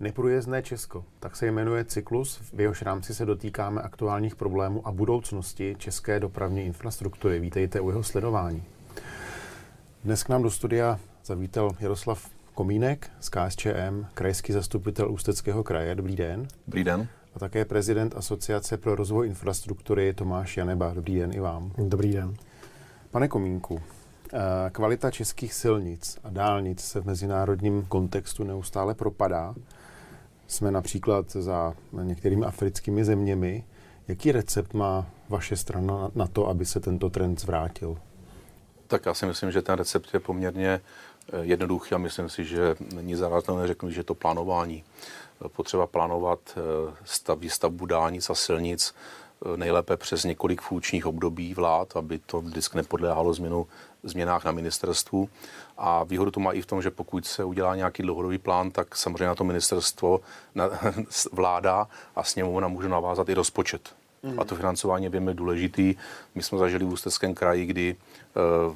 Neprůjezdné Česko, tak se jmenuje cyklus, v jehož rámci se dotýkáme aktuálních problémů a budoucnosti české dopravní infrastruktury. Vítejte u jeho sledování. Dnes k nám do studia zavítal Jaroslav Komínek z KSČM, krajský zastupitel Ústeckého kraje. Dobrý den. Dobrý den. A také prezident Asociace pro rozvoj infrastruktury Tomáš Janeba. Dobrý den i vám. Dobrý den. Pane Komínku, eh, kvalita českých silnic a dálnic se v mezinárodním kontextu neustále propadá. Jsme například za některými africkými zeměmi. Jaký recept má vaše strana na to, aby se tento trend zvrátil? Tak já si myslím, že ten recept je poměrně eh, jednoduchý a myslím si, že není zaradatelné řeknu, že je to plánování. Potřeba plánovat eh, stav, výstavbu dálnic a silnic eh, nejlépe přes několik funkčních období vlád, aby to vždycky nepodléhalo změnu, změnách na ministerstvu. A výhodu to má i v tom, že pokud se udělá nějaký dlouhodobý plán, tak samozřejmě na to ministerstvo, na, vláda a sněmovna může navázat i rozpočet. Mm. A to financování je velmi důležitý. My jsme zažili v Ústeckém kraji, kdy e,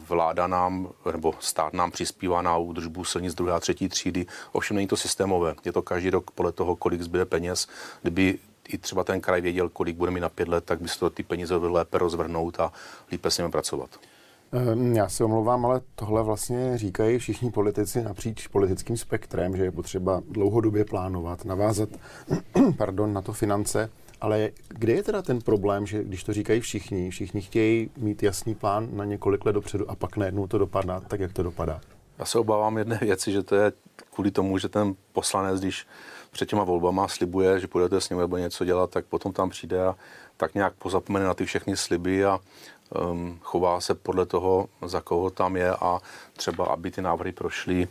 vláda nám, nebo stát nám přispívá na údržbu silnic druhé a třetí třídy. Ovšem není to systémové. Je to každý rok podle toho, kolik zbyde peněz. Kdyby i třeba ten kraj věděl, kolik bude mít na pět let, tak by se to ty peníze lépe rozvrhnout a lépe s nimi pracovat. Ehm, já se omlouvám, ale tohle vlastně říkají všichni politici napříč politickým spektrem, že je potřeba dlouhodobě plánovat, navázat pardon, na to finance. Ale kde je teda ten problém, že když to říkají všichni, všichni chtějí mít jasný plán na několik let dopředu a pak najednou to dopadá tak, jak to dopadá? Já se obávám jedné věci, že to je kvůli tomu, že ten poslanec, když před těma volbama slibuje, že půjdete s ním nebo něco dělat, tak potom tam přijde a tak nějak pozapomene na ty všechny sliby a um, chová se podle toho, za koho tam je a třeba, aby ty návrhy prošly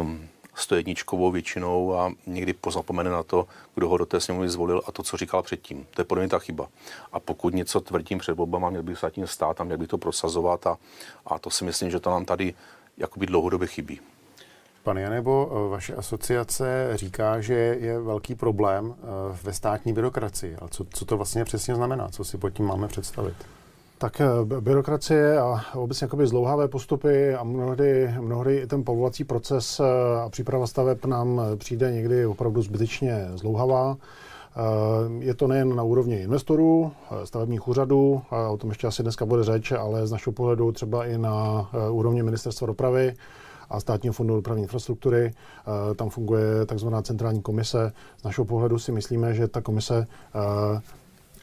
um, stojedničkovou většinou a někdy pozapomene na to, kdo ho do té sněmovny zvolil a to, co říkal předtím. To je podle mě ta chyba. A pokud něco tvrdím před volbama, měl bych se tím stát a měl bych to prosazovat a, a to si myslím, že to nám tady jakoby dlouhodobě chybí. Pane Janebo, vaše asociace říká, že je velký problém eh, ve státní byrokracii. Ale co, co to vlastně přesně znamená? Co si pod tím máme představit? Tak eh, byrokracie a obecně jakoby zlouhavé postupy a mnohdy, mnohdy i ten povolací proces eh, a příprava staveb nám přijde někdy opravdu zbytečně zlouhavá. Je to nejen na úrovni investorů, stavebních úřadů, o tom ještě asi dneska bude řeč, ale z našeho pohledu třeba i na úrovni ministerstva dopravy, a státního fondu dopravní infrastruktury. Eh, tam funguje takzvaná centrální komise. Z našeho pohledu si myslíme, že ta komise eh,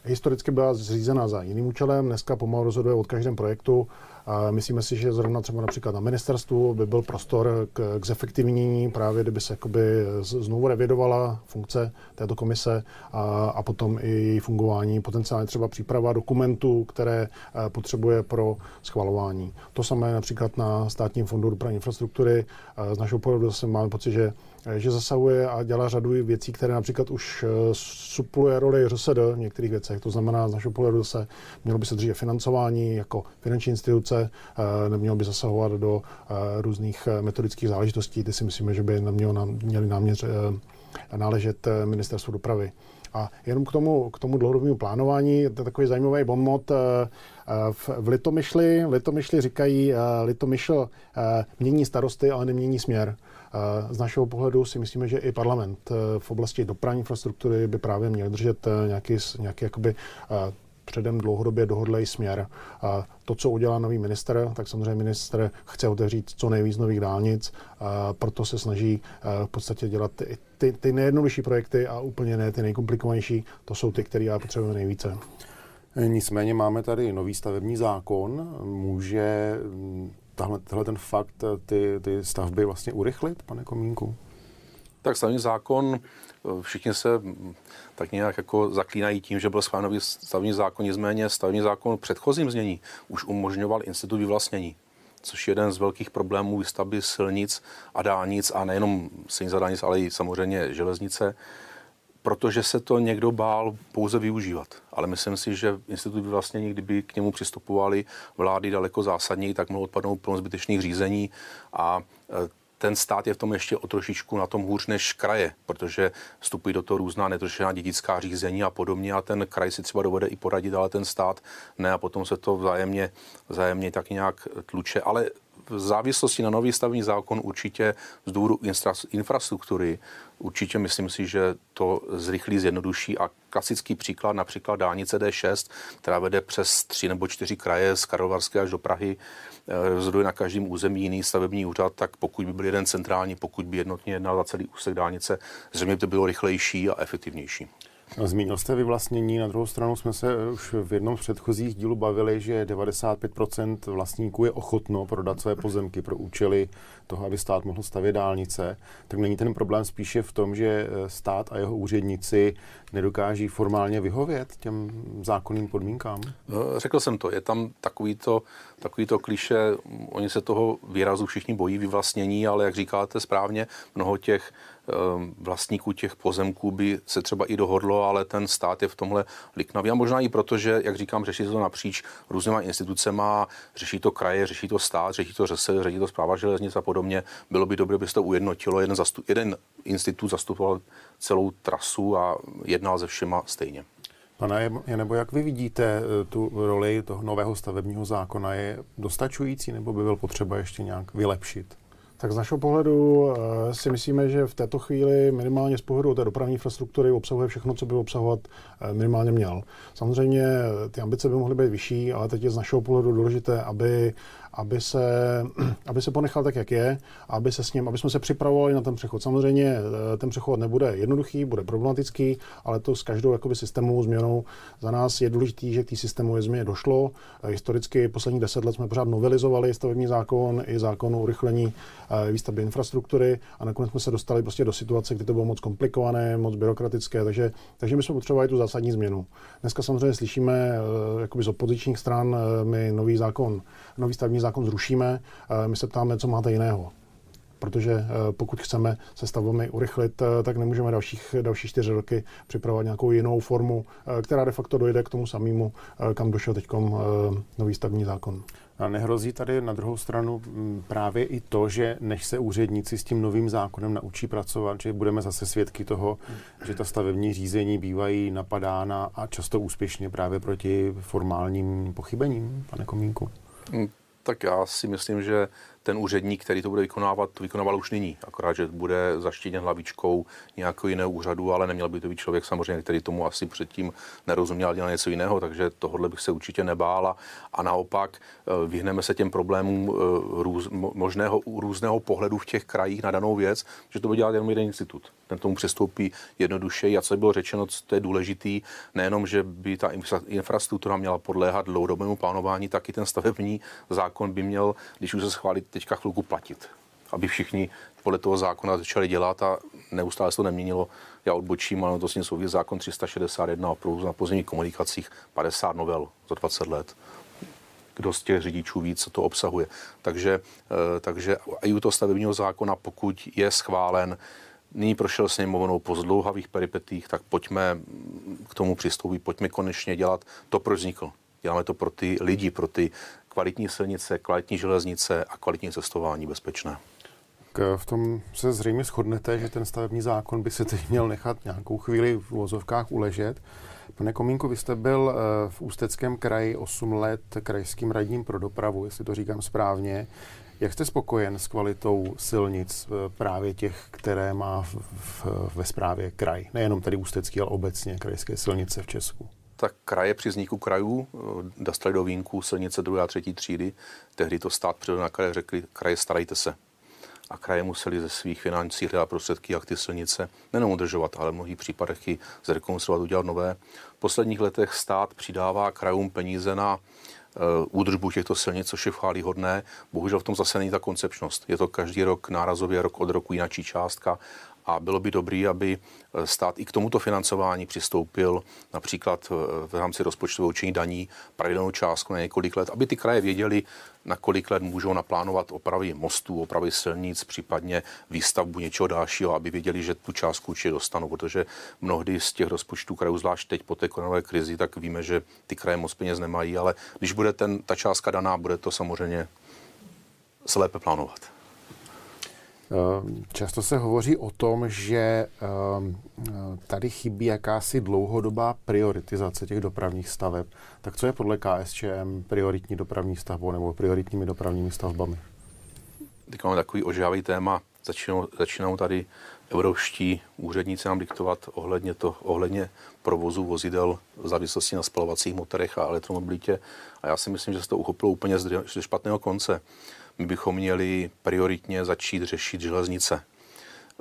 historicky byla zřízena za jiným účelem, dneska pomalu rozhoduje od každém projektu a myslíme si, že zrovna třeba například na ministerstvu by byl prostor k, k zefektivnění, právě kdyby se jakoby znovu revidovala funkce této komise a, a potom i její fungování, potenciálně třeba příprava dokumentů, které eh, potřebuje pro schvalování. To samé například na státním fondu dopravní infrastruktury. Eh, z našeho pohledu zase máme pocit, že že zasahuje a dělá řadu věcí, které například už eh, supluje roli RSD v některých věcech. To znamená, z našeho pohledu se mělo by se držet financování jako finanční instituce, eh, nemělo by zasahovat do různých metodických záležitostí. Ty si myslíme, že by nemělo, měli náměř náležet ministerstvu dopravy. A jenom k tomu, k tomu dlouhodobému plánování, to je takový zajímavý bonmot. V, v Litomyšli, Litomyšli říkají, Litomyšl mění starosty, ale nemění směr. Z našeho pohledu si myslíme, že i parlament eh, v oblasti dopravní infrastruktury by právě měl držet eh, nějaký, nějaký jakoby, eh, předem dlouhodobě dohodlej směr. A to, co udělá nový minister, tak samozřejmě minister chce otevřít co nejvíc nových dálnic, a proto se snaží v podstatě dělat ty, ty, ty nejjednodušší projekty a úplně ne ty nejkomplikovanější. To jsou ty, které já potřebujeme nejvíce. Nicméně máme tady nový stavební zákon. Může tahle, tahle ten fakt eh, ty, ty stavby vlastně urychlit, pane Komínku? Tak stavní zákon, eh, všichni se mm, tak nějak jako zaklínají tím, že byl schválen nový stavní zákon, nicméně stavní zákon v předchozím znění už umožňoval institut vyvlastnění což je jeden z velkých problémů výstavby silnic a dálnic a nejenom silnic a dálnic, ale i samozřejmě železnice protože se to někdo bál pouze využívat. Ale myslím si, že institut vlastně, kdyby k němu přistupovali vlády daleko zásadněji, tak mohlo odpadnout plno zbytečných řízení a e, ten stát je v tom ještě o trošičku na tom hůř než kraje, protože vstupují do toho různá netrošená dědická řízení a podobně a ten kraj si třeba dovede i poradit, ale ten stát ne a potom se to vzájemně, vzájemně tak nějak tluče. Ale v závislosti na nový stavní zákon určitě z důvodu infrastruktury, určitě myslím si, že to zrychlí, zjednoduší a klasický příklad, například dálnice D6, která vede přes tři nebo čtyři kraje z Karlovarské až do Prahy, eh, rozhoduje na každém území jiný stavební úřad, tak pokud by byl jeden centrální, pokud by jednotně jednal za celý úsek dálnice, zřejmě by to bylo rychlejší a efektivnější. Zmínil jste vyvlastnění, na druhou stranu jsme se už v jednom z předchozích dílů bavili, že 95% vlastníků je ochotno prodat své pozemky pro účely toho, aby stát mohl stavět dálnice. Tak není ten problém spíše v tom, že stát a jeho úředníci nedokáží formálně vyhovět těm zákonným podmínkám? No, řekl jsem to, je tam takovýto, takovýto kliše, oni se toho výrazu všichni bojí vyvlastnění, ale jak říkáte správně, mnoho těch Ehm, vlastníků těch pozemků by se třeba i dohodlo, ale ten stát je v tomhle liknavý. A možná i proto, že, jak říkám, řeší to napříč různýma institucema, řeší to kraje, řeší to stát, řeší to řese, řeší to zpráva železnic a podobně. Bylo by dobré, aby se to ujednotilo. Jeden, zastup, jeden institut zastupoval celou trasu a jednal se všema stejně. Pane nebo jak vy vidíte eh, tu roli toho nového stavebního zákona? Je dostačující nebo by byl potřeba ještě nějak vylepšit? Tak z našeho pohledu eh, si myslíme, že v této chvíli minimálně z pohledu té dopravní infrastruktury obsahuje všechno, co by obsahovat eh, minimálně měl. Samozřejmě eh, ty ambice by mohly být vyšší, ale teď je z našeho pohledu důležité, aby aby se, aby se ponechal tak, jak je, aby se s ním, aby jsme se připravovali na ten přechod. Samozřejmě ten přechod nebude jednoduchý, bude problematický, ale to s každou jakoby, systémovou změnou za nás je důležité, že k té systémové změně došlo. Historicky posledních deset let jsme pořád novelizovali stavební zákon i zákon o urychlení výstavby infrastruktury a nakonec jsme se dostali prostě do situace, kdy to bylo moc komplikované, moc byrokratické, takže, takže my jsme potřebovali tu zásadní změnu. Dneska samozřejmě slyšíme jakoby z opozičních stran my nový zákon, nový stavební zákon zrušíme, my se ptáme, co máte jiného. Protože eh, pokud chceme se stavbami urychlit, eh, tak nemůžeme dalších, další čtyři roky připravovat nějakou jinou formu, eh, která de facto dojde k tomu samému, kam došel teď nový stavební zákon. A nehrozí tady na druhou stranu mm, právě i to, že než se úředníci s tím novým zákonem naučí pracovat, že budeme zase svědky toho, že ta stavební řízení bývají napadána a často úspěšně právě proti formálním pochybením, pane Komínku? Mm, tak já si myslím, že ten úředník, který to bude vykonávat, to vykonával už nyní. Akorát, že bude zaštítěn hlavičkou nějakého jiného úřadu, ale neměl by to být člověk samozřejmě, který tomu asi předtím nerozuměl, dělal něco jiného, takže tohle bych se určitě nebála. A naopak eh, vyhneme se těm problémům eh, růz, možného různého pohledu v těch krajích na danou věc, že to bude dělat jenom jeden institut. Ten tomu přistoupí jednodušeji. A co bylo řečeno, to je důležitý, nejenom, že by ta infrastruktura měla podléhat dlouhodobému plánování, tak i ten stavební zákon by měl, když už se schválit teďka chvilku platit, aby všichni podle toho zákona začali dělat a neustále se to neměnilo. Já odbočím, ale to s zákon 361 o provozu na pozemních komunikacích, 50 novel za 20 let kdo z těch řidičů víc, co to obsahuje. Takže, eh, takže i u toho stavebního zákona, pokud je schválen, nyní prošel sněmovnou po zdlouhavých peripetích, tak pojďme k tomu přistoupit, pojďme konečně dělat to, proč vznikl. Děláme to pro ty lidi, pro ty kvalitní silnice, kvalitní železnice a kvalitní cestování bezpečné. V tom se zřejmě shodnete, že ten stavební zákon by se teď měl nechat nějakou chvíli v vozovkách uležet. Pane Komínku, vy jste byl eh, v Ústeckém kraji 8 let krajským radním pro dopravu, jestli to říkám správně. Jak jste spokojen s kvalitou silnic eh, právě těch, které má v, v, ve správě kraj? Nejenom tady Ústecký, ale obecně krajské silnice v Česku tak kraje při vzniku krajů eh, dostali do vínku silnice druhé a třetí třídy. Tehdy to stát přišel na kraje řekli, kraje starajte se. A kraje museli ze svých financí hledat prostředky, jak ty silnice nejenom udržovat, ale v mnohých případech i zrekonstruovat, udělat nové. V posledních letech stát přidává krajům peníze na uh, údržbu těchto silnic, což je hodné. Bohužel v tom zase není ta koncepčnost. Je to každý rok nárazově, rok od roku jináčí částka a bylo by dobré, aby eh, stát i k tomuto financování přistoupil například eh, v rámci rozpočtového učení daní pravidelnou částku na několik let, aby ty kraje věděli, na kolik let můžou naplánovat opravy mostů, opravy silnic, případně výstavbu něčeho dalšího, aby věděli, že tu částku určitě dostanou, protože mnohdy z těch rozpočtů krajů, zvlášť teď po té koronové krizi, tak víme, že ty kraje moc peněz nemají, ale když bude ten, ta částka daná, bude to samozřejmě se lépe plánovat. Ehm, často se hovoří o tom, že ehm, tady chybí jakási dlouhodobá prioritizace těch dopravních staveb. Tak co je podle KSČM prioritní dopravní stavbou nebo prioritními dopravními stavbami? teď máme takový ožávý téma, začínou, začínou tady evropští úředníci nám diktovat ohledně, to, ohledně provozu vozidel v závislosti na spalovacích motorech a elektromobilitě. A já si myslím, že se to uchopilo úplně z špatného konce. My bychom měli prioritně začít řešit železnice.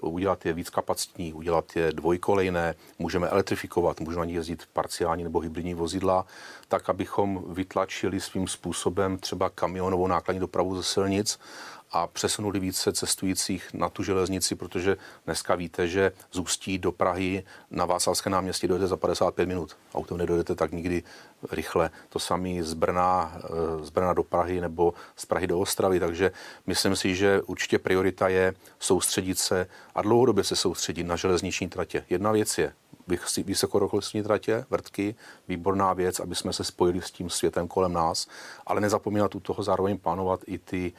Udělat je víc kapacitní, udělat je dvojkolejné, můžeme elektrifikovat, můžeme na nich jezdit parciální nebo hybridní vozidla, tak abychom vytlačili svým způsobem třeba kamionovou nákladní dopravu ze silnic a přesunuli více cestujících na tu železnici, protože dneska víte, že z Ústí do Prahy na Václavské náměstí dojete za 55 minut. Autem nedojdete tak nikdy rychle. To samé z Brna, eh, z Brna do Prahy nebo z Prahy do Ostravy. Takže myslím si, že určitě priorita je soustředit se a dlouhodobě se soustředit na železniční tratě. Jedna věc je vysokorychlostní tratě, vrtky, výborná věc, aby jsme se spojili s tím světem kolem nás, ale nezapomínat u toho zároveň plánovat i ty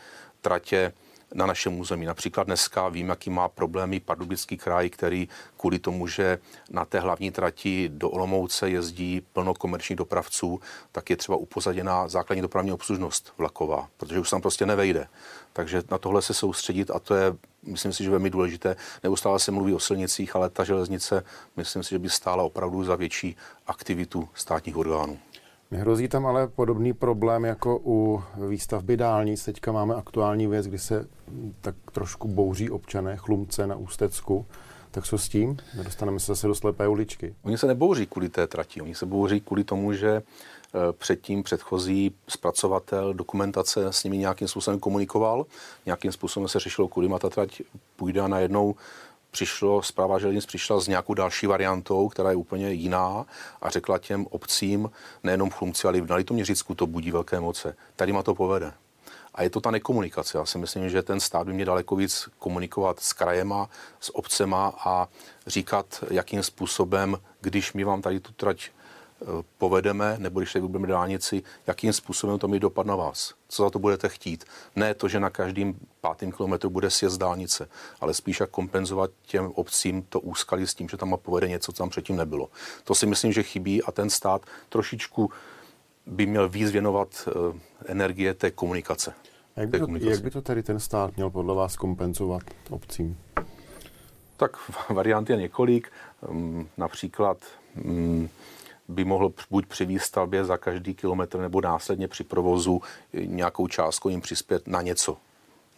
tratě na našem území. Například dneska vím, jaký má problémy Pardubický kraj, který kvůli tomu, že na té hlavní trati do Olomouce jezdí plno komerčních dopravců, tak je třeba upozaděná základní dopravní obslužnost vlaková, protože už tam prostě nevejde. Takže na tohle se soustředit a to je, myslím si, že velmi důležité. Neustále se mluví o silnicích, ale ta železnice, myslím si, že by stála opravdu za větší aktivitu státních orgánů. Nehrozí tam ale podobný problém jako u výstavby dálnic. Teďka máme aktuální věc, kdy se tak trošku bouří občané chlumce na Ústecku. Tak co s tím? Nedostaneme se zase do slepé uličky. Oni se nebouří kvůli té trati, oni se bouří kvůli tomu, že e, předtím předchozí zpracovatel dokumentace s nimi nějakým způsobem komunikoval, nějakým způsobem se řešilo, kudy ta trať půjde a najednou přišlo, zpráva železnic přišla s nějakou další variantou, která je úplně jiná a řekla těm obcím, nejenom v Chlumci, ale i v Litoměřicku to budí velké moce. Tady ma to povede. A je to ta nekomunikace. Já si myslím, že ten stát by měl daleko víc komunikovat s krajema, s obcema a říkat, jakým způsobem, když my vám tady tu trať povedeme, nebo když se budeme dálnici, jakým způsobem to mít dopad na vás. Co za to budete chtít. Ne to, že na každým pátým kilometru bude sjezd dálnice, ale spíš jak kompenzovat těm obcím to úskalí s tím, že tam povede něco, co tam předtím nebylo. To si myslím, že chybí a ten stát trošičku by měl víc věnovat uh, energie té komunikace. Jak by, to, jak by to tady ten stát měl podle vás kompenzovat obcím? Tak variant je několik. Um, například um, by mohl buď při výstavbě za každý kilometr nebo následně při provozu nějakou částku jim přispět na něco.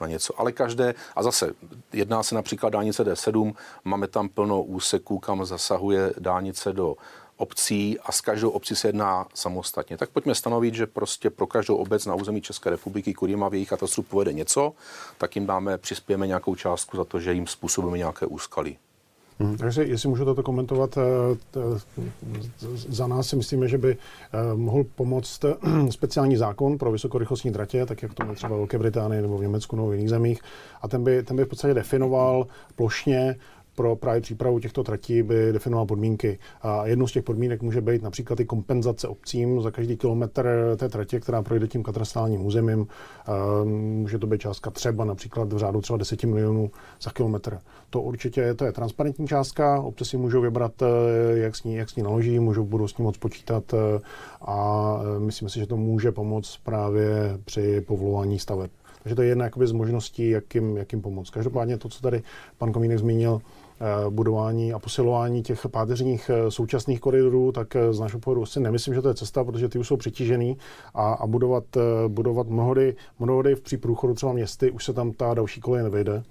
Na něco. Ale každé, a zase jedná se například dálnice D7, máme tam plno úseků, kam zasahuje dálnice do obcí a s každou obcí se jedná samostatně. Tak pojďme stanovit, že prostě pro každou obec na území České republiky, kudy má v jejich katastru povede něco, tak jim dáme, přispějeme nějakou částku za to, že jim způsobíme nějaké úskalí. Hmm. Takže jestli můžu toto komentovat, eh, za nás si myslíme, že by eh, mohl pomoct eh, speciální zákon pro vysokorychlostní tratě, tak jak to má třeba Velké Británii nebo v Německu nebo v jiných zemích. A ten by, ten by v podstatě definoval plošně pro právě přípravu těchto tratí by definoval podmínky. A jednou z těch podmínek může být například i kompenzace obcím za každý kilometr té tratě, která projde tím katastrálním územím. Může to být částka třeba například v řádu třeba 10 milionů za kilometr. To určitě to je transparentní částka, obce si můžou vybrat, eh, jak s ní, jak s ní naloží, můžou, budou s ní moc počítat eh, a eh, myslím si, že to může pomoct právě při povolování staveb. Takže to je jedna z možností, jak jim, jak jim pomoct. Každopádně to, co tady pan Komínek zmínil, budování a posilování těch páteřních eh, současných koridorů, tak eh, z našeho pohledu asi nemyslím, že to je cesta, protože ty už jsou přetížený a, a budovat, budovat mnohdy, mnohdy v příprůchodu třeba městy už se tam ta další kolej nevejde.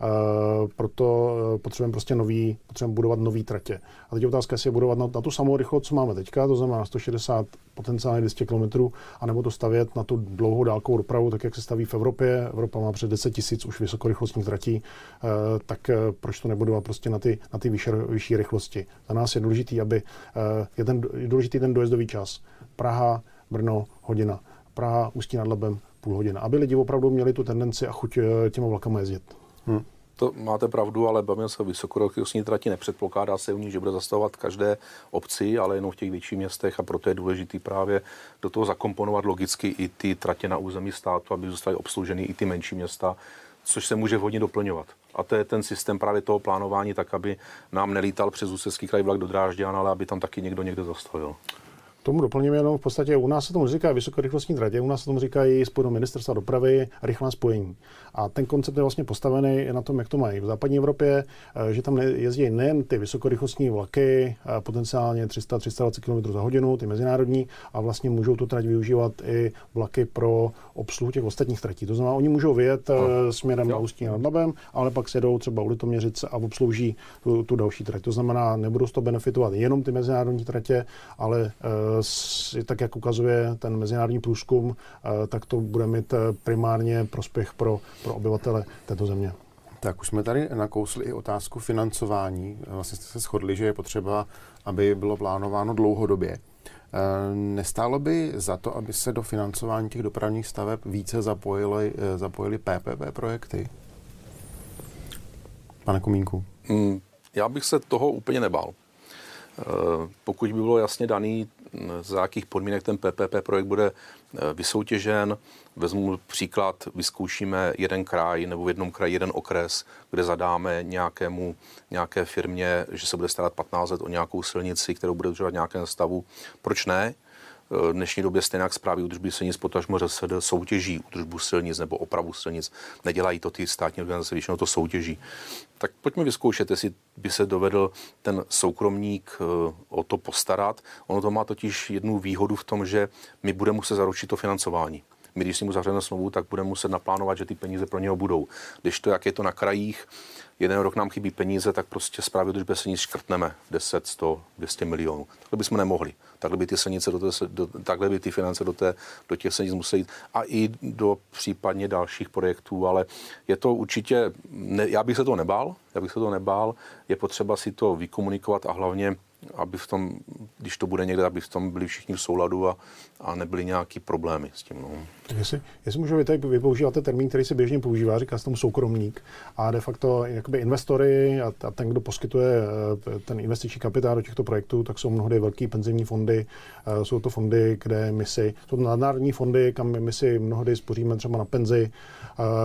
Uh, proto potřebujeme prostě nový, potřebujeme budovat nový tratě. A teď je otázka, jestli je budovat na, na tu samou rychlost, co máme teďka, to znamená 160, potenciálně 200 km, anebo to stavět na tu dlouhou dálkovou dopravu, tak jak se staví v Evropě. Evropa má přes 10 tisíc už vysokorychlostních tratí, uh, tak proč to nebudovat prostě na ty, na ty vyšší, vyšší rychlosti. Za nás je důležitý, aby je, ten, je důležitý ten dojezdový čas. Praha, Brno, hodina. Praha, Ústí nad Labem, půl hodina. Aby lidi opravdu měli tu tendenci a chuť těma vlakama jezdit. Hmm. To máte pravdu, ale bavíme se o vysokorychlostní trati. Nepředpokládá se u ní, že bude zastavovat každé obci, ale jenom v těch větších městech a proto je důležité právě do toho zakomponovat logicky i ty tratě na území státu, aby zůstaly obslouženy i ty menší města, což se může vhodně doplňovat. A to je ten systém právě toho plánování, tak aby nám nelítal přes Ústecký kraj vlak do Drážďan, ale aby tam taky někdo někde zastavil. Tomu doplním jenom v podstatě, u nás se tomu říká vysokorychlostní tratě, u nás se tomu říkají spojeno ministerstva dopravy rychlá spojení. A ten koncept je vlastně postavený na tom, jak to mají. V západní Evropě, eh, že tam jezdí nejen ty vysokorychlostní vlaky, eh, potenciálně 300-320 km za hodinu, ty mezinárodní, a vlastně můžou tu trať využívat i vlaky pro obsluhu těch ostatních tratí. To znamená, oni můžou vyjet no. směrem jo. na Ústí nad Labem, ale pak sedou třeba u Litoměřice a obslouží tu, tu další trať. To znamená, nebudou z toho benefitovat jenom ty mezinárodní tratě, ale tak jak ukazuje ten mezinárodní průzkum, eh, tak to bude mít eh, primárně prospěch pro, pro obyvatele této země. Tak už jsme tady nakousli i otázku financování. Vlastně jste se shodli, že je potřeba, aby bylo plánováno dlouhodobě. Eh, nestálo by za to, aby se do financování těch dopravních staveb více zapojily, zapojily PPP projekty? Pane Komínku. Hmm, já bych se toho úplně nebál. Pokud by bylo jasně daný, za jakých podmínek ten PPP projekt bude eh, vysoutěžen. Vezmu příklad, vyzkoušíme jeden kraj nebo v jednom kraji jeden okres, kde zadáme nějakému, nějaké firmě, že se bude starat 15 let o nějakou silnici, kterou bude udržovat v nějakém stavu. Proč ne? V dnešní době stejně jak zprávy údržby silnic, potažmo ŘSD soutěží údržbu silnic nebo opravu silnic. Nedělají to ty státní organizace, většinou to soutěží. Tak pojďme vyzkoušet, jestli by se dovedl ten soukromník eh, o to postarat. Ono to má totiž jednu výhodu v tom, že my budeme muset zaručit to financování. My, když si mu zavřeme smlouvu, tak budeme muset naplánovat, že ty peníze pro něho budou. Když to, jak je to na krajích, jeden rok nám chybí peníze, tak prostě zprávě údržby se nic škrtneme 10, 100, 200 milionů. Takhle bychom nemohli. Takhle by ty silnice do, té, do, takhle by ty finance do, té, do těch silnic musely jít a i do případně dalších projektů, ale je to určitě, ne, já bych se to nebál, já bych se to nebál, je potřeba si to vykomunikovat a hlavně aby v tom, když to bude někde, aby v tom byli všichni v souladu a, a nebyly nějaký problémy s tím. No. Jestli, jestli můžu, vy, tady, vy používáte termín, který se běžně používá, říká se tomu soukromník, a de facto jakoby investory a, a ten, kdo poskytuje eh, ten investiční kapitál do těchto projektů, tak jsou mnohdy velký penzijní fondy, eh, jsou to fondy, kde my si, jsou to nadnárodní fondy, kam my si mnohdy spoříme třeba na penzi,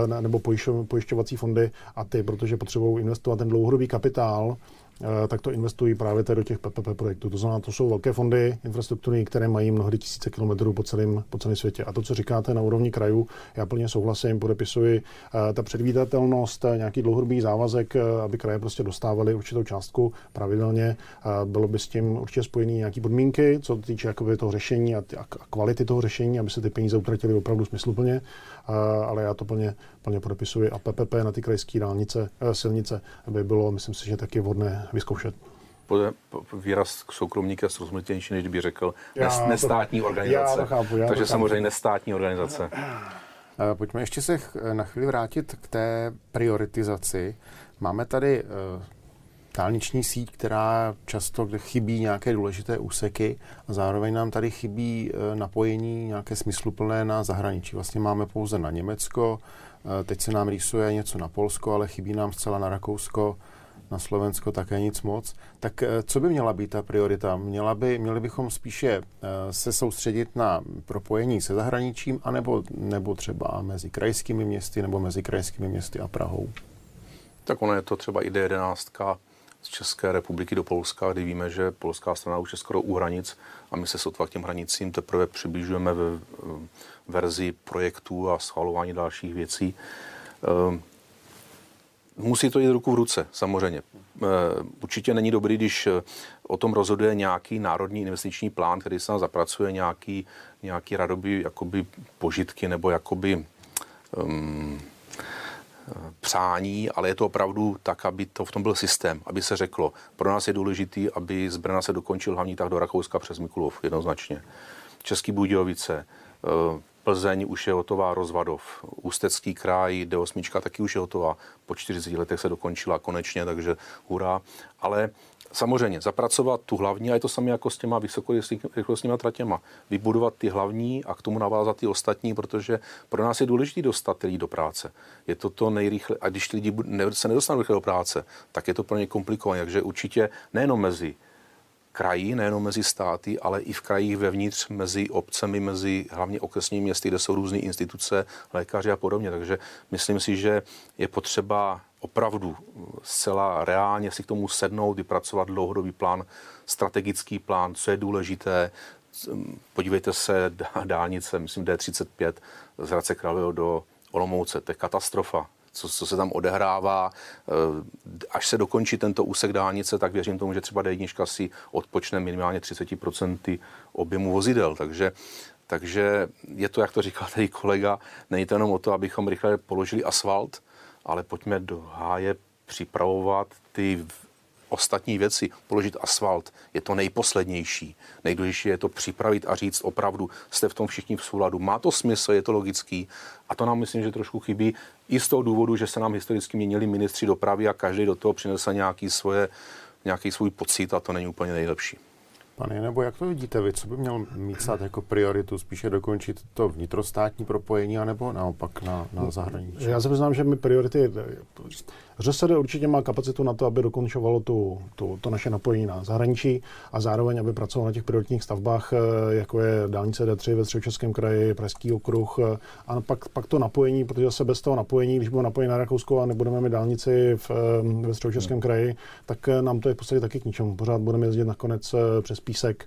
eh, nebo pojišťovací fondy a ty, protože potřebují investovat ten dlouhodobý kapitál, tak to investují právě do těch PPP projektů. To znamená, to jsou velké fondy infrastruktury, které mají mnohdy tisíce kilometrů po celém, po celém světě. A to, co říkáte na úrovni krajů, já plně souhlasím, podepisuji eh, ta předvídatelnost, eh, nějaký dlouhodobý závazek, aby kraje prostě dostávaly určitou částku pravidelně. Bylo by s tím určitě spojený nějaké podmínky, co týče jakoby toho řešení a, a kvality toho řešení, aby se ty peníze utratily opravdu smysluplně. Ale já to plně, plně podepisuji. A PPP na ty krajské dálnice, silnice by bylo, myslím si, že taky vhodné vyzkoušet výraz soukromníka srozumitelnější, než kdyby řekl já nestátní to, organizace. Já to chápu, já Takže to samozřejmě chápu. nestátní organizace. Eh, pojďme ještě se na chvíli vrátit k té prioritizaci. Máme tady uh, dálniční síť, která často chybí nějaké důležité úseky a zároveň nám tady chybí uh, napojení nějaké smysluplné na zahraničí. Vlastně máme pouze na Německo, teď se nám rýsuje něco na Polsko, ale chybí nám zcela na Rakousko, na Slovensko také nic moc. Tak eh, co by měla být ta priorita? Měla by, měli bychom spíše eh, se soustředit na propojení se zahraničím, anebo nebo třeba mezi krajskými městy nebo mezi krajskými městy a Prahou? Tak ono je to třeba i D11 z České republiky do Polska, kdy víme, že polská strana už je skoro u hranic a my se sotva k těm hranicím teprve přibližujeme ve verzi projektů a schvalování dalších věcí. Musí to jít ruku v ruce, samozřejmě. Eh, určitě není dobrý, když eh, o tom rozhoduje nějaký národní investiční plán, který se zapracuje nějaký, nějaký radobý jakoby požitky nebo jakoby um, přání, ale je to opravdu tak, aby to v tom byl systém, aby se řeklo, pro nás je důležitý, aby z Brna se dokončil hlavní tak do Rakouska přes Mikulov, jednoznačně. Český Budějovice, Plzeň už je hotová, Rozvadov, Ústecký kraj, D8 taky už je hotová. Po 40 letech se dokončila konečně, takže hurá. Ale samozřejmě zapracovat tu hlavní, a je to samé jako s těma vysokorychlostníma tratěma. Vybudovat ty hlavní a k tomu navázat ty ostatní, protože pro nás je důležité dostat lidi do práce. Je to to nejrychle, a když lidi se nedostanou rychle do práce, tak je to pro ně komplikované. Takže určitě nejenom mezi kraji, nejenom mezi státy, ale i v krajích vevnitř, mezi obcemi, mezi hlavně okresními městy, kde jsou různé instituce, lékaři a podobně. Takže myslím si, že je potřeba opravdu zcela reálně si k tomu sednout, vypracovat dlouhodobý plán, strategický plán, co je důležité, podívejte se, dálnice, myslím D35 z Hradce Králové do Olomouce, to je katastrofa co, co se tam odehrává. Eh, až se dokončí tento úsek dálnice, tak věřím tomu, že třeba D1 si odpočne minimálně 30% objemu vozidel. Takže takže je to, jak to říkal tady kolega, není to jenom o to, abychom rychle položili asfalt, ale pojďme do háje připravovat ty ostatní věci, položit asfalt, je to nejposlednější. Nejdůležitější je to připravit a říct opravdu, jste v tom všichni v souladu. Má to smysl, je to logický. A to nám myslím, že trošku chybí i z toho důvodu, že se nám historicky měnili ministři dopravy a každý do toho přinesl nějaký, svoje, nějaký svůj pocit a to není úplně nejlepší. Pane, nebo jak to vidíte vy? Co by měl mít stát jako prioritu? Spíše dokončit to vnitrostátní propojení, anebo naopak na, na zahraničí? Já se přiznám, že my priority ŘSD určitě má kapacitu na to, aby dokončovalo tu, tu, to naše napojení na zahraničí a zároveň, aby pracovalo na těch prioritních stavbách, eh, jako je dálnice D3 ve Středočeském kraji, Pražský okruh eh, a pak, pak to napojení, protože se bez toho napojení, když budeme napojení na Rakousko a nebudeme mít dálnici v, eh, ve Středočeském hmm. kraji, tak nám to je v podstatě taky k ničemu. Pořád budeme jezdit nakonec přes písek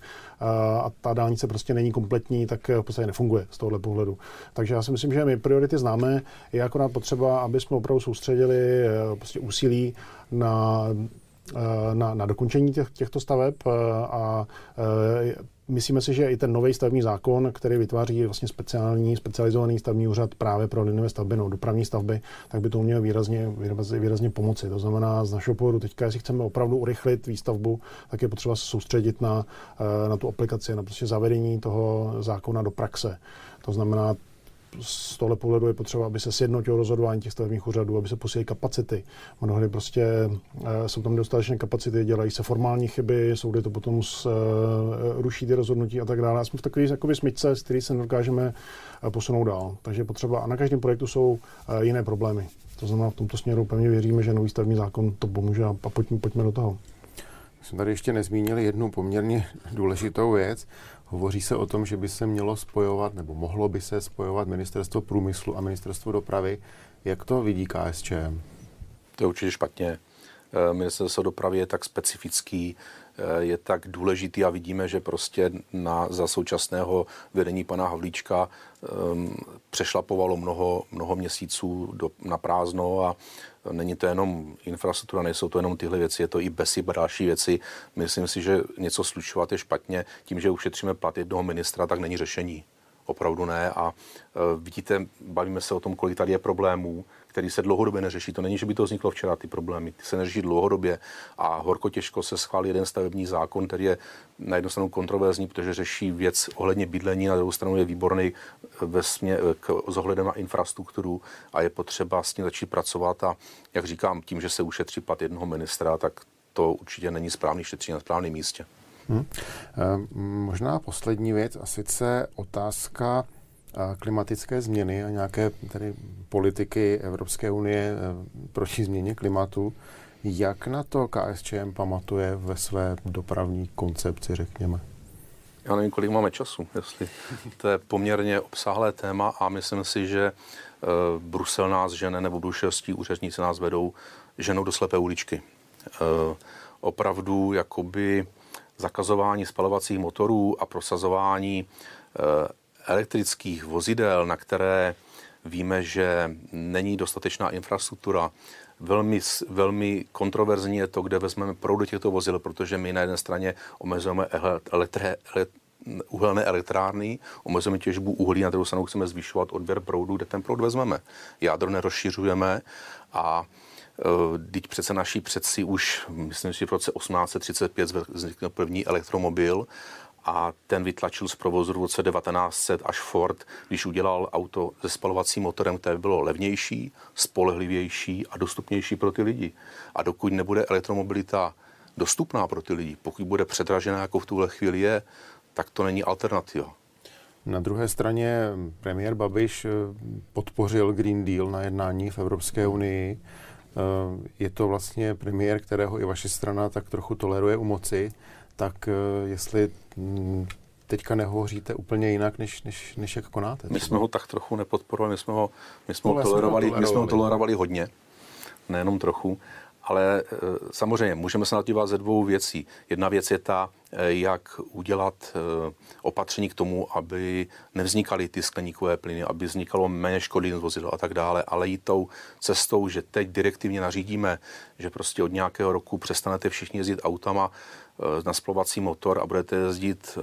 a ta dálnice prostě není kompletní, tak v podstatě nefunguje z tohohle pohledu. Takže já si myslím, že my priority známe, je akorát potřeba, aby jsme opravdu soustředili prostě úsilí na na, na dokončení těch, těchto staveb a myslíme si, že i ten nový stavební zákon, který vytváří vlastně speciální, specializovaný stavební úřad právě pro liniové stavby, no dopravní stavby, tak by to mělo výrazně, výrazně, výrazně pomoci. To znamená, z našeho pohledu teďka, jestli chceme opravdu urychlit výstavbu, tak je potřeba se soustředit na, na tu aplikaci, na prostě zavedení toho zákona do praxe. To znamená, z tohle pohledu je potřeba, aby se sjednotilo rozhodování těch stavebních úřadů, aby se posílily kapacity. Mnohdy prostě e, jsou tam dostatečné kapacity, dělají se formální chyby, soudy to potom s, e, ruší ty rozhodnutí a tak dále. A jsme v takové jakoby smyčce, z který se nedokážeme e, posunout dál. Takže potřeba, a na každém projektu jsou e, jiné problémy. To znamená, v tomto směru pevně věříme, že nový stavební zákon to pomůže a pojďme, pojďme do toho. Jsme tady ještě nezmínili jednu poměrně důležitou věc. Hovoří se o tom, že by se mělo spojovat, nebo mohlo by se spojovat ministerstvo průmyslu a ministerstvo dopravy. Jak to vidí KSČM? To je určitě špatně. Eh, ministerstvo dopravy je tak specifický, je tak důležitý a vidíme, že prostě na, za současného vedení pana Havlíčka um, přešlapovalo mnoho, mnoho měsíců do, na prázdno a Není to jenom infrastruktura, nejsou to jenom tyhle věci, je to i BESIP a další věci. Myslím si, že něco slučovat je špatně. Tím, že ušetříme plat jednoho ministra, tak není řešení. Opravdu ne. A e, vidíte, bavíme se o tom, kolik tady je problémů který se dlouhodobě neřeší. To není, že by to vzniklo včera, ty problémy. Ty se neřeší dlouhodobě a horko těžko se schválí jeden stavební zákon, který je na jednu stranu kontroverzní, protože řeší věc ohledně bydlení, na druhou stranu je výborný ve smě, k, s ohledem na infrastrukturu a je potřeba s ní začít pracovat a jak říkám, tím, že se ušetří plat jednoho ministra, tak to určitě není správný šetří na správném místě. Hmm. Možná poslední věc a sice otázka klimatické změny a nějaké tedy politiky Evropské unie eh, proti změně klimatu. Jak na to KSČM pamatuje ve své dopravní koncepci, řekněme? Já nevím, kolik máme času, jestli to je poměrně obsáhlé téma a myslím si, že uh, Brusel nás žene nebo bruselští úředníci nás vedou ženou do slepé uličky. Uh, opravdu jakoby zakazování spalovacích motorů a prosazování elektrických vozidel, na které víme, že není dostatečná infrastruktura, velmi, velmi kontroverzní je to, kde vezmeme proud do těchto vozidel, protože my na jedné straně omezujeme elektré, uhelné elektrárny, omezujeme těžbu uhlí, na druhou stranu chceme zvyšovat odběr proudu, kde ten proud vezmeme. Jádro nerozšiřujeme a Teď přece naší předci už, myslím si, v roce 1835 vznikl první elektromobil a ten vytlačil z provozu v roce 1900 až Ford, když udělal auto se spalovacím motorem, které bylo levnější, spolehlivější a dostupnější pro ty lidi. A dokud nebude elektromobilita dostupná pro ty lidi, pokud bude předražená, jako v tuhle chvíli je, tak to není alternativa. Na druhé straně premiér Babiš eh, podpořil Green Deal na jednání v Evropské unii. Eh, je to vlastně premiér, kterého i vaše strana tak trochu toleruje u moci tak eh, jestli mm, teďka nehovoříte úplně jinak, než, než, než jak konáte. My jsme ho tak trochu nepodporovali, my jsme ho, my jsme ho, tolerovali, my jsme ho tolerovali hodně, nejenom trochu. Ale eh, samozřejmě můžeme se na dívat ze dvou věcí. Jedna věc je ta, eh, jak udělat eh, opatření k tomu, aby nevznikaly ty skleníkové plyny, aby vznikalo méně škody z vozidel a tak dále, ale jít tou cestou, že teď direktivně nařídíme, že prostě od nějakého roku přestanete všichni jezdit autama na splovací motor a budete jezdit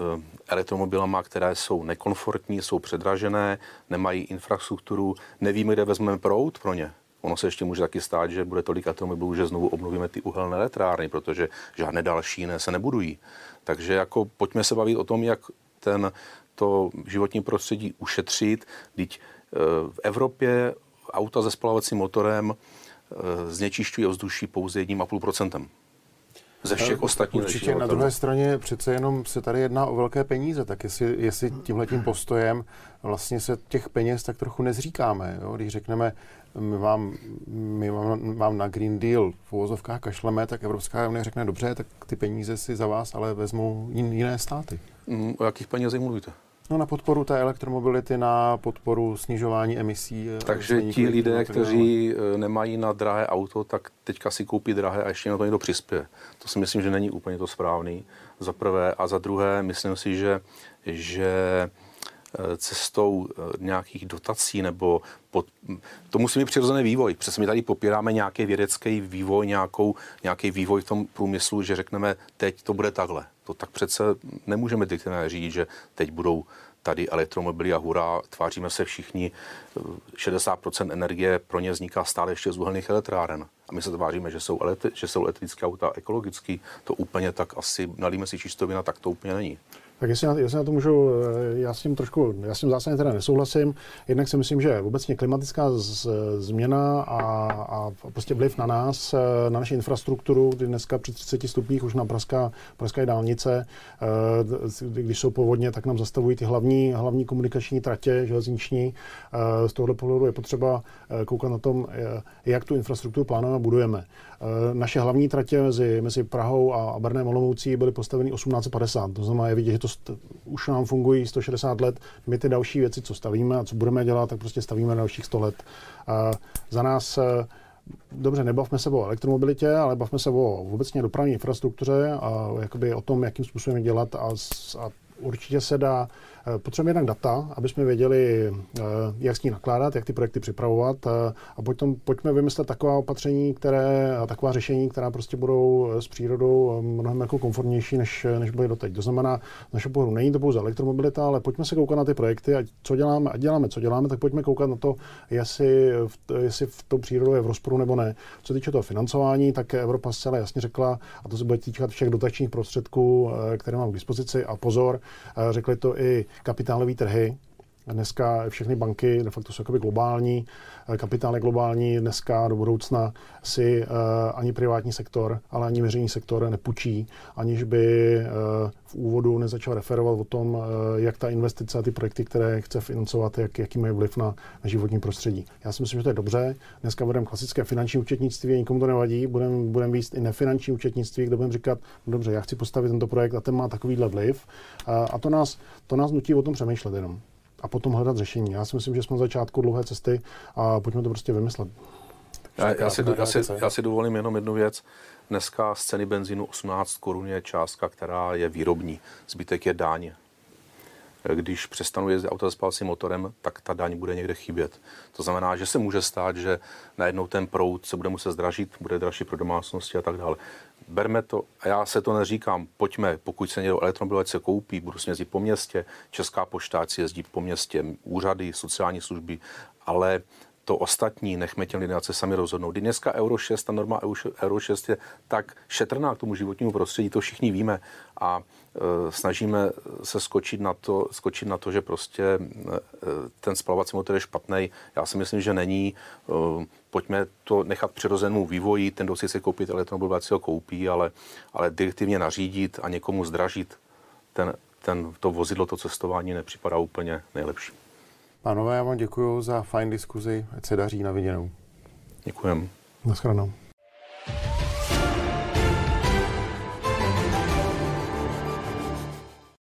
elektromobilama, které jsou nekomfortní, jsou předražené, nemají infrastrukturu, nevíme, kde vezmeme prout pro ně. Ono se ještě může taky stát, že bude tolik automobilů, že znovu obnovíme ty uhelné elektrárny, protože žádné další jiné se nebudují. Takže jako pojďme se bavit o tom, jak ten, to životní prostředí ušetřit. Teď v Evropě auta se spalovacím motorem eh, znečišťují ovzduší pouze jedním a půl procentem ze všech ostatních. Určitě na druhé straně přece jenom se tady jedná o velké peníze, tak jestli, jestli tímhletím postojem vlastně se těch peněz tak trochu nezříkáme. Jo? Když řekneme, my vám, my vám, vám na Green Deal v uvozovkách kašleme, tak Evropská unie řekne, dobře, tak ty peníze si za vás ale vezmou jiné státy. Mm, o jakých penězích mluvíte? No na podporu té elektromobility, na podporu snižování emisí. Eh, Takže ti lidé, kteří eh, nemají na drahé auto, tak teďka si koupí drahé a ještě na to někdo přispěje. To si myslím, že není úplně to správný, za prvé. A za druhé, myslím si, že, že cestou nějakých dotací nebo pod, to musí být přirozený vývoj. Přesně my tady popíráme nějaký vědecký vývoj, nějakou, nějaký vývoj v tom průmyslu, že řekneme, teď to bude takhle. To tak přece nemůžeme diktivně říct, že teď budou tady elektromobily a hurá, tváříme se všichni, 60% energie pro ně vzniká stále ještě z uhelných elektráren. A my se tváříme, že jsou, elektri- že jsou elektrické auta ekologický, to úplně tak asi, nalíme si čistovina, tak to úplně není. Tak jestli na, jestli na to můžu, eh, já s tím trošku, já s tím zásadně teda nesouhlasím. Jednak si myslím, že obecně klimatická z, změna a, a prostě vliv na nás, eh, na naši infrastrukturu, kdy dneska při 30 stupních už na praská, praská dálnice, eh, když jsou povodně, tak nám zastavují ty hlavní, hlavní komunikační tratě železniční. Z tohohle pohledu je potřeba koukat na tom, jak tu infrastrukturu plánujeme a budujeme. Naše hlavní tratě mezi, mezi Prahou a Brnem Olomoucí byly postaveny 1850. To znamená, je vidět, že to st- už nám fungují 160 let. My ty další věci, co stavíme a co budeme dělat, tak prostě stavíme dalších 100 let. A za nás eh, dobře, nebavme se o elektromobilitě, ale bavme se o obecně dopravní infrastruktuře a jakoby o tom, jakým způsobem dělat a, a určitě se dá potřebujeme jednak data, aby jsme věděli, eh, jak s ní nakládat, jak ty projekty připravovat eh, a potom pojďme vymyslet taková opatření, které, a taková řešení, která prostě budou s přírodou mnohem jako komfortnější, než, než byly doteď. To znamená, z našeho pohledu není to pouze elektromobilita, ale pojďme se koukat na ty projekty a co děláme, a děláme, co děláme, tak pojďme koukat na to, jestli jestli v tom přírodou je v rozporu nebo ne. Co týče toho financování, tak Evropa zcela jasně řekla, a to se bude týkat všech dotačních prostředků, které mám k dispozici, a pozor, řekli to i kapitálové trhy. Dneska všechny banky de facto jsou jakoby globální, kapitál je globální, dneska do budoucna si uh, ani privátní sektor, ale ani veřejný sektor nepůjčí, aniž by uh, v úvodu nezačal referovat o tom, jak ta investice a ty projekty, které chce financovat, jak, jaký mají vliv na, životní prostředí. Já si myslím, že to je dobře. Dneska budeme klasické finanční účetnictví, nikomu to nevadí, budeme budem víc i nefinanční účetnictví, kde budeme říkat, no dobře, já chci postavit tento projekt a ten má takovýhle vliv. A to nás, to nás nutí o tom přemýšlet jenom a potom hledat řešení. Já si myslím, že jsme na začátku dlouhé cesty a pojďme to prostě vymyslet. Já, já, si, já, si, já si dovolím jenom jednu věc. Dneska z ceny benzínu 18 korun je částka, která je výrobní. Zbytek je dáň. Když přestanu jezdit auta s spalacím motorem, tak ta daň bude někde chybět. To znamená, že se může stát, že najednou ten proud se bude muset zdražit, bude dražší pro domácnosti a tak dále berme to, a já se to neříkám, pojďme, pokud se někdo elektromobil se koupí, budu si jezdit po městě, Česká pošta jezdí po městě, úřady, sociální služby, ale to ostatní nechme těm lidem se sami rozhodnout. Kdy dneska Euro 6, ta norma Euro 6 je tak šetrná k tomu životnímu prostředí, to všichni víme a e, snažíme se skočit na, to, skočit na to, že prostě e, ten spalovací motor je špatný. Já si myslím, že není. E, pojďme to nechat přirozenému vývoji, ten, kdo si chce koupit elektromobil, si ho koupí, ale, ale direktivně nařídit a někomu zdražit ten, ten, to vozidlo, to cestování nepřipadá úplně nejlepší. Pánové, já vám děkuji za fajn diskuzi, ať se daří na viděnou. Děkujem. Naschledanou.